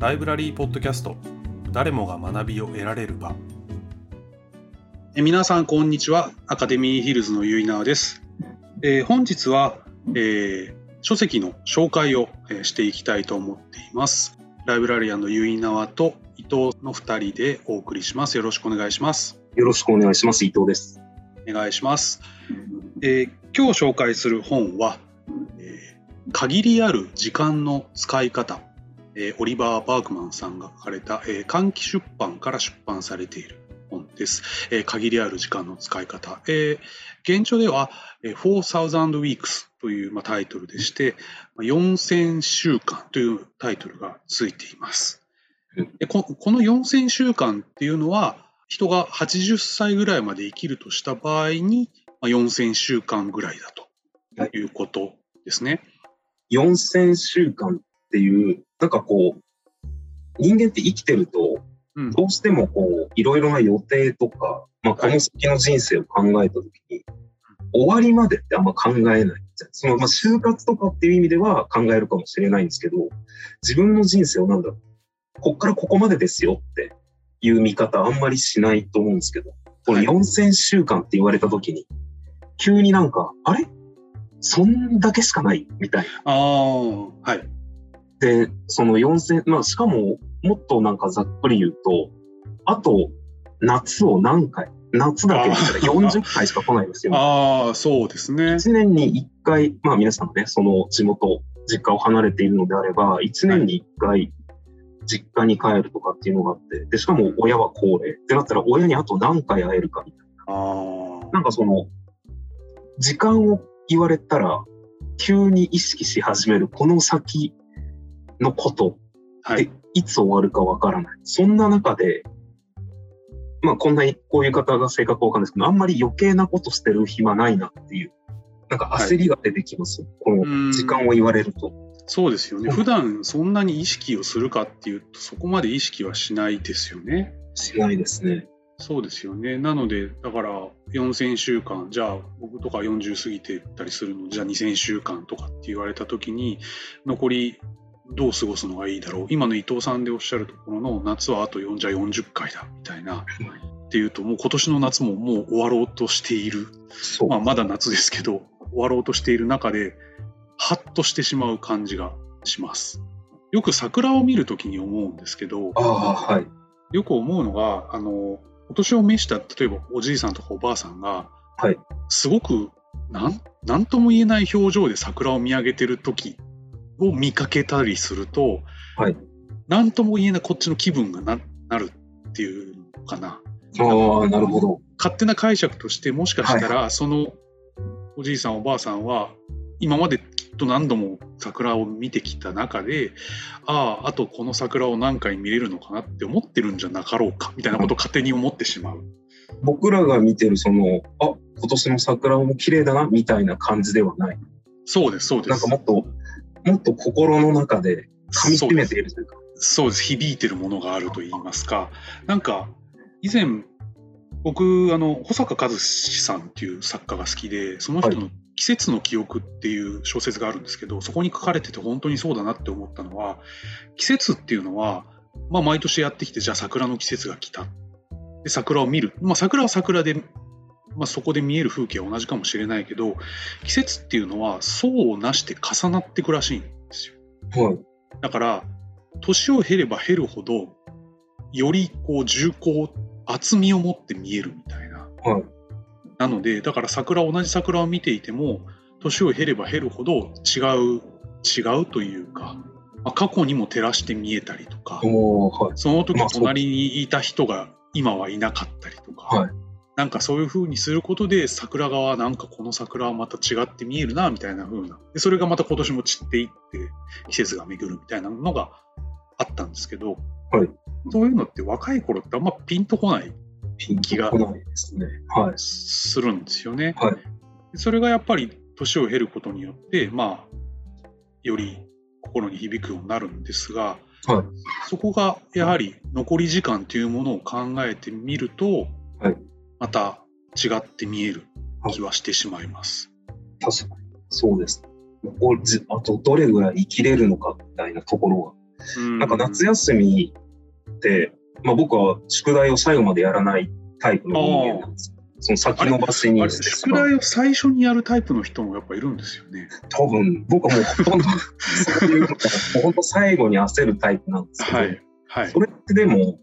ライブラリーポッドキャスト。誰もが学びを得られる場。え皆さんこんにちは。アカデミーヒルズのゆいなです、えー、本日は、えー、書籍の紹介を、えー、していきたいと思っています。ライブラリアンのゆいなわと伊藤の2人でお送りします。よろしくお願いします。よろしくお願いします。伊藤です。お願いします、え今日紹介する本は、え限りある時間の使い方えー、オリバー・バークマンさんが書かれた、えー、換気出版から出版されている本です。えー、限りある時間の使い方。えー、現状では、えー、4000 Weeks という、まあ、タイトルでして、4000週間というタイトルがついています。でここの4000週間っていうのは、人が80歳ぐらいまで生きるとした場合に、まあ、4000週間ぐらいだということですね。4000週間っていう、なんかこう、人間って生きてると、どうしてもこう、いろいろな予定とか、まあ、この先の人生を考えたときに、終わりまでってあんま考えない。その、まあ、就活とかっていう意味では考えるかもしれないんですけど、自分の人生をなんだろう、こっからここまでですよっていう見方あんまりしないと思うんですけど、この4000週間って言われたときに、急になんか、あれ？そんだけしかないみたいな。ああ、はい。で、その4000、まあしかももっとなんかざっくり言うと、あと夏を何回、夏だけだったら40回しか来ないですよ。ああ、そうですね。1年に1回、まあ皆さんね、その地元、実家を離れているのであれば、1年に1回、実家に帰るとかっていうのがあって、で、しかも親は高齢ってなったら親にあと何回会えるかみたいな。なんかその、時間を言われたら、急に意識し始めるこの先のことで、い、つ終わるかわからない。そんな中で、まあこんな、こういう方が性格わかんないですけど、あんまり余計なことしてる暇ないなっていう、なんか焦りが出てきます。はい、この時間を言われると。そうですよね。普段そんなに意識をするかっていうと、そこまで意識はしないですよね。しないですね。そうですよね。なので、だから4000週間、じゃあ僕とか40過ぎてたりするの、じゃあ2000週間とかって言われた時に、残りどう過ごすのがいいだろう。今の伊藤さんでおっしゃるところの夏はあと4じゃ40回だみたいなっていうともう今年の夏ももう終わろうとしている、まあ、まだ夏ですけど終わろうとしている中でハッとしてしまう感じがします。よく桜を見るときに思うんですけど、はい、よく思うのがあのお年を召した例えばおじいさんとかおばあさんが、はい、すごくなんなんとも言えない表情で桜を見上げてる時を見かけたりすると、はい、何とも言えないこっちの気分がななるっていうのかな。ああ、なるほど。勝手な解釈としてもしかしたら、はい、そのおじいさんおばあさんは今まできっと何度も桜を見てきた中であああとこの桜を何回見れるのかなって思ってるんじゃなかろうかみたいなことを勝手に思ってしまう。僕らが見てるそのあ今年の桜も綺麗だなみたいな感じではない。そうですそうです。なんかもっともっと心の中で噛み締めているというか。そうです。響いてるものがあると言いますか。なんか、以前、僕、あの、保坂和志さんっていう作家が好きで、その人の季節の記憶っていう小説があるんですけど、そこに書かれてて本当にそうだなって思ったのは、季節っていうのは、まあ、毎年やってきて、じゃあ桜の季節が来た。で、桜を見る。まあ、桜は桜でまあ、そこで見える風景は同じかもしれないけど季節っていうのは層をなして重なっていくらしいんですよ。はい、だから年を経れば経るほどよりこう重厚厚みを持って見えるみたいな。はい、なのでだから桜同じ桜を見ていても年を経れば経るほど違う違うというか、まあ、過去にも照らして見えたりとか、はい、その時隣にいた人が今はいなかったりとか、はい、なんかそういう風にすることで桜側なんかこの桜はまた違って見えるなみたいな風な。でそれがまた今年も散っていって季節が巡るみたいなのがあったんですけど、はい、そういうのって若い頃ってあんまピンとこない気がするんですよね。はい、それがやっぱり年を経ることによってまあより心に響くようになるんですが、はい、そこがやはり残り時間というものを考えてみると、はい、また違って見える気はしてしまいます。確かに。そうです。あとどれぐらい生きれるのかみたいなところなんか夏休みって、まあ僕は宿題を最後までやらないタイプの人間なんです。その先延ばしに宿題を最初にやるタイプの人もやっぱいるんですよね。多分、僕はもうほとんど、そういうのからもう本当最後に焦るタイプなんですけど、はい。はいそ。れってでも、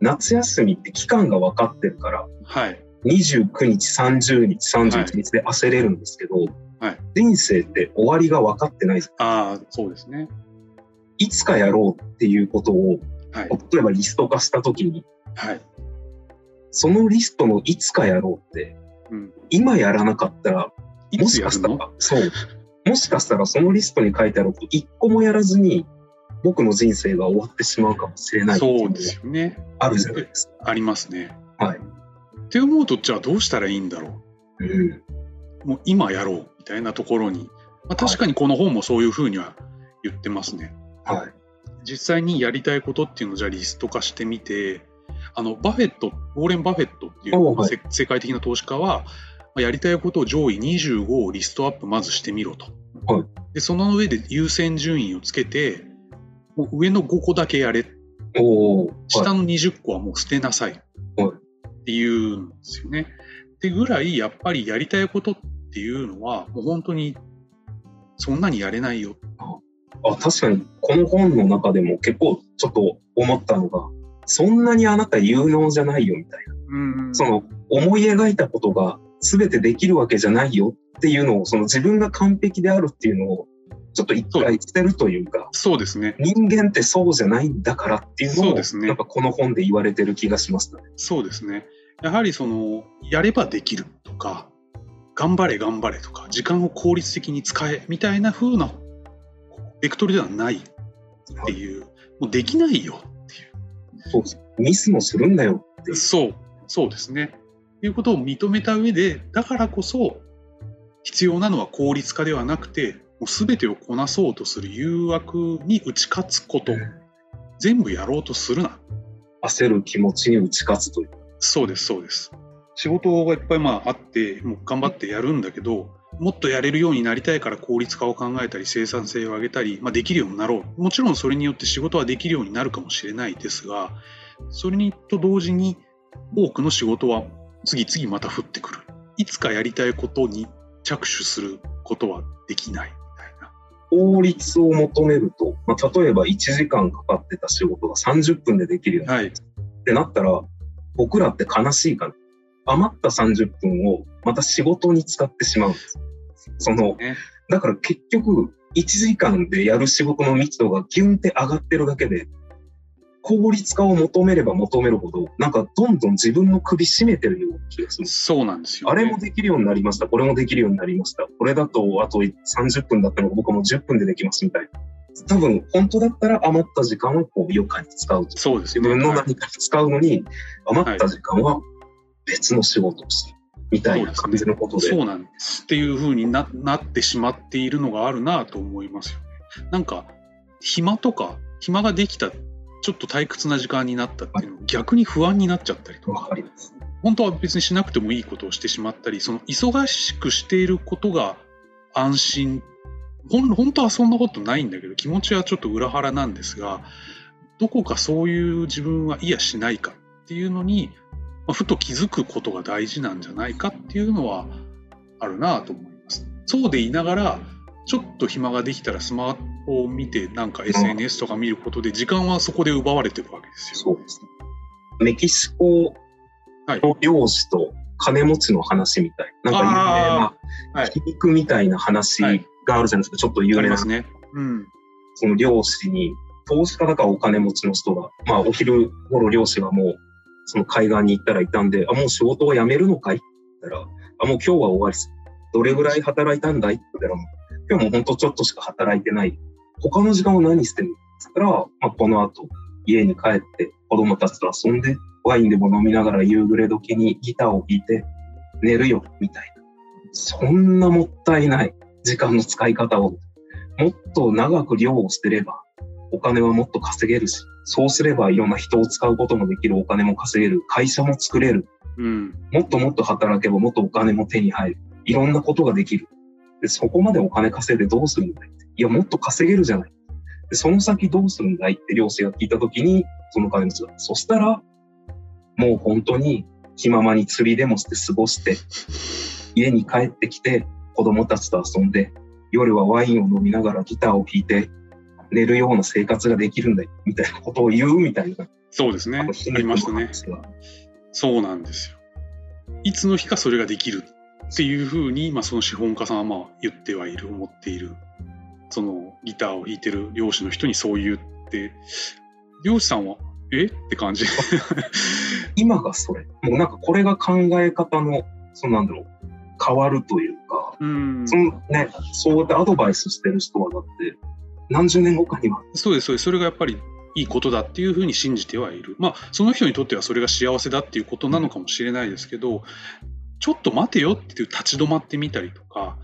夏休みって期間が分かってるから、はい。29日、30日、31日で焦れるんですけど、はい人生って終わりが分かってない。ああ、そうですね。いつかやろうっていうことを、はい。例えばリスト化したときに、はい。そのリストのいつかやろうって、うん。今やらなかったら、いもしかしたら、そう。もしかしたらそのリストに書いてあること一個もやらずに、僕の人生が終わってしまうかもしれないそうですよね。あるじゃないですか。ありますね。はい。って思うと、じゃあどうしたらいいんだろう？もう今やろうみたいなところに。まあ、確かにこの本もそういうふうには言ってますね。はい。実際にやりたいことっていうのをじゃあリスト化してみて、あの、バフェット、ウォーレン・バフェットっていうおはいせ世界的な投資家は、まあやりたいことを上位25をリストアップまずしてみろと。はいで、その上で優先順位をつけて、もう上の5個だけやれ。おー。はい。下の20個はもう捨てなさい。はいっていうんですよね。ってぐらい、やっぱりやりたいことっていうのは、もう本当にそんなにやれないよ。あ、確かに、この本の中でも結構ちょっと思ったのが、そんなにあなた有能じゃないよみたいな。うんその、思い描いたことが全てできるわけじゃないよっていうのを、その自分が完璧であるっていうのを、ちょっと一回捨てるというか、そうですね。人間ってそうじゃないんだからっていうのを、そうですねなんかこの本で言われてる気がしましたね。そうですね。やはりその、やればできるとか、頑張れ頑張れとか、時間を効率的に使えみたいな風なベクトルではないっていう、もうできないよっていう。そう。ミスもするんだよって。そう、そうですね。ということを認めた上で、だからこそ、必要なのは効率化ではなくて、もう全てをこなそうとする誘惑に打ち勝つこと、全部やろうとするな。焦る気持ちに打ち勝つという。そうです、そうです。仕事がいっぱいまああって、もう頑張ってやるんだけど、もっとやれるようになりたいから効率化を考えたり、生産性を上げたり、まあ、できるようになろう。もちろんそれによって仕事はできるようになるかもしれないですが、それにと同時に多くの仕事は次々また降ってくる。いつかやりたいことに着手することはできないみたいな。効率を求めると、まあ、例えば1時間かかってた仕事が30分でできるようになるはい。ってなったら、僕らって悲しいから、余った30分をまた仕事に使ってしまうんです。その、ね、だから結局、1時間でやる仕事の密度がギュンって上がってるだけで、効率化を求めれば求めるほど、なんかどんどん自分の首絞めてるような気がする。そうなんですよ、ね。あれもできるようになりました。これもできるようになりました。これだとあと30分だったのが僕はもう10分でできますみたいな。多分本当だったら余った時間をこう余暇に使うと。そうですね。自分のはい何かに使うのに、余った時間は別の仕事をする。みたいな感じのことで。そうなんです。っていう風にななってしまっているのがあるなと思いますよね。なんか、暇とか、暇ができた、ちょっと退屈な時間になったっていうの逆に不安になっちゃったりとか。本当は別にしなくてもいいことをしてしまったり、その忙しくしていることが安心。ほん本当はそんなことないんだけど、気持ちはちょっと裏腹なんですが、どこかそういう自分はいやしないかっていうのに、まあふと気づくことが大事なんじゃないかっていうのはあるなと思います。そうでいながら、ちょっと暇ができたらスマホを見て、なんか SNS とか見ることで、時間はそこで奪われてるわけですよ。そうですね。メキシコの漁師と金持ちの話みたい。なんか有名ない皮肉みたいな話はいがあるじゃないですか。ちょっと有名なすね。うん。その漁師に、投資家だからお金持ちの人が、まあお昼頃漁師がもう、その海岸に行ったらいたんで、あ、もう仕事を辞めるのかいって言ったら、あ、もう今日は終わりです。どれぐらい働いたんだいって言ったら、今日も本当ちょっとしか働いてない。他の時間は何してるのって言ったら、まあこの後、家に帰って子供たちと遊んで、ワインでも飲みながら夕暮れ時にギターを弾いて寝るよ、みたいな。そんなもったいない時間の使い方をもっと長く漁をしてれば、お金はもっと稼げるし、そうすればいろんな人を使うこともできる、お金も稼げる、会社も作れる、うん。もっともっと働けばもっとお金も手に入る、いろんなことができる。でそこまでお金稼いでどうするんだい？いや、もっと稼げるじゃない。でで、その先どうするんだいって両親が聞いたときに、その金持ちが、そしたら、もう本当に気ままに釣りでもして過ごして、家に帰ってきて子供たちと遊んで、夜はワインを飲みながらギターを弾いて、寝るような生活ができるんだよ、みたいなことを言うみたいな。そうですね。ありましたね。そうなんですよ。いつの日かそれができるっていうふうに、まあ、その資本家さんはまあ言ってはいる、思っている。そのギターを弾いてる漁師の人にそう言って、漁師さんは、え？って感じ。今がそれ。もうなんかこれが考え方の、そのなんだろう、変わるというか、うんそのね、そうやってアドバイスしてる人はだって、何十年後かには。そうです、そうです。それがやっぱりいいことだっていうふうに信じてはいる。まあ、その人にとってはそれが幸せだっていうことなのかもしれないですけど、ちょっと待てよっていう立ち止まってみたりとか、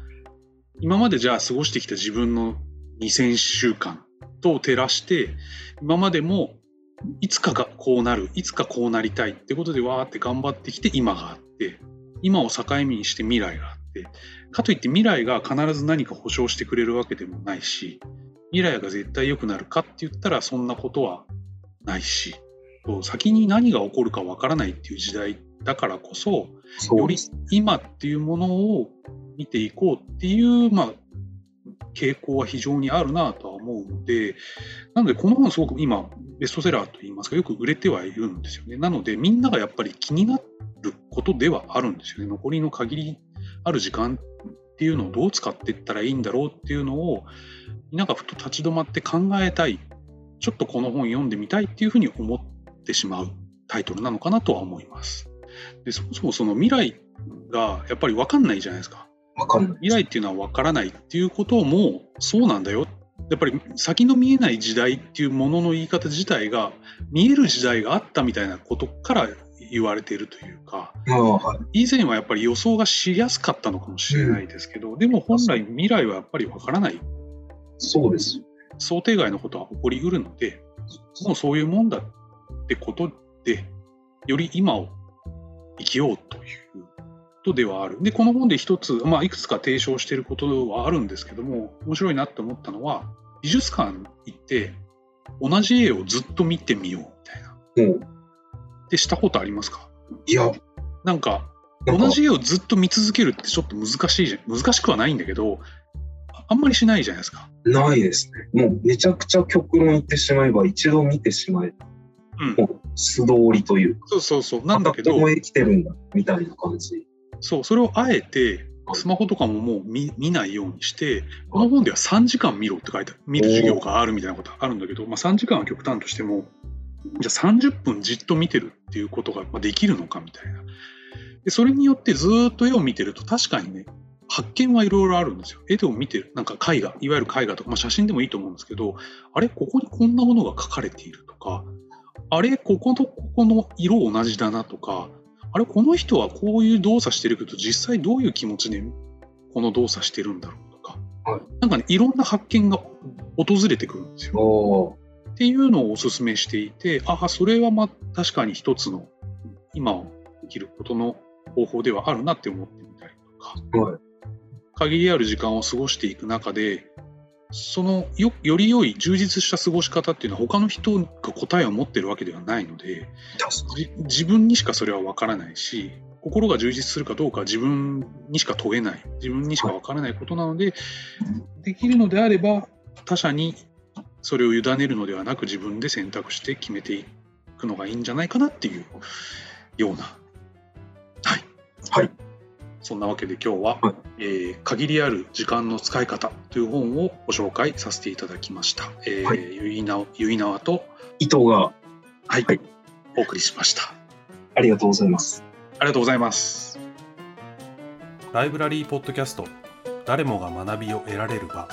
今までじゃあ過ごしてきた自分の2000週間と照らして、今までもいつかがこうなる、いつかこうなりたいってことでわーって頑張ってきて今があって、今を境目にして未来があって、かといって未来が必ず何か保証してくれるわけでもないし、未来が絶対良くなるかって言ったらそんなことはないし、先に何が起こるかわからないっていう時代だからこそ、より今っていうものを見ていこうっていう、まあ、傾向は非常にあるなとは思うので、なのでこの本すごく今ベストセラーといいますかよく売れてはいるんですよね。なのでみんながやっぱり気になることではあるんですよね。残りの限りある時間っていうのをどう使っていったらいいんだろうっていうのをなんかふと立ち止まって考えたいちょっとこの本読んでみたいっていうふうに思ってしまうタイトルなのかなとは思います。でそもそもその未来がやっぱり分かんないじゃないですか。かんない未来っていうのは分からないっていうこともそうなんだよやっぱり先の見えない時代っていうものの言い方自体が見える時代があったみたいなことから言われているというか、はい、以前はやっぱり予想がしやすかったのかもしれないですけど、うん、でも本来未来はやっぱり分からないそうです想定外のことは起こりうるのでもうそういうもんだってことでより今を生きようということではある。で、この本で一つ、まあ、いくつか提唱していることはあるんですけども、面白いなって思ったのは、美術館行って、同じ絵をずっと見てみようみたいな。うん。で、したことありますか？いや。なんか、同じ絵をずっと見続けるってちょっと難しいじゃん。難しくはないんだけど、あんまりしないじゃないですか。ないですね。もうめちゃくちゃ極論言ってしまえば、一度見てしまえば、うん、素通りというそうそうそう。なんだけど。こ来てるんだ、みたいな感じ。そう、それをあえて、スマホとかももう見見ないようにして、この本では3時間見ろって書いてある、見る授業があるみたいなことあるんだけど、まあ、3時間は極端としても、じゃあ30分じっと見てるっていうことができるのかみたいな。でそれによってずっと絵を見てると確かにね、発見はいろいろあるんですよ。絵でも見てる、なんか絵画、いわゆる絵画とか、まあ、写真でもいいと思うんですけど、あれ、ここにこんなものが描かれているとか、あれ、こことここの色同じだなとか、あれ、この人はこういう動作してるけど、実際どういう気持ちでこの動作してるんだろうとか、はい、なんかね、いろんな発見が訪れてくるんですよ。っていうのをお勧めしていて、ああ、それはまあ確かに一つの今を生きることの方法ではあるなって思ってみたりとか、はい、限りある時間を過ごしていく中で、そのよより良い充実した過ごし方っていうのは他の人が答えを持ってるわけではないので自分にしかそれは分からないし心が充実するかどうかは自分にしか問えない。自分にしか分からないことなのでできるのであれば他者にそれを委ねるのではなく自分で選択して決めていくのがいいんじゃないかなっていうようなはい、はいそんなわけで今日は、はい、えー、限りある時間の使い方という本をご紹介させていただきました。えー、はい、ゆいなゆいなわと伊藤が、はい、はい、お送りしました。ありがとうございます。ありがとうございます。ライブラリーポッドキャスト誰もが学びを得られる場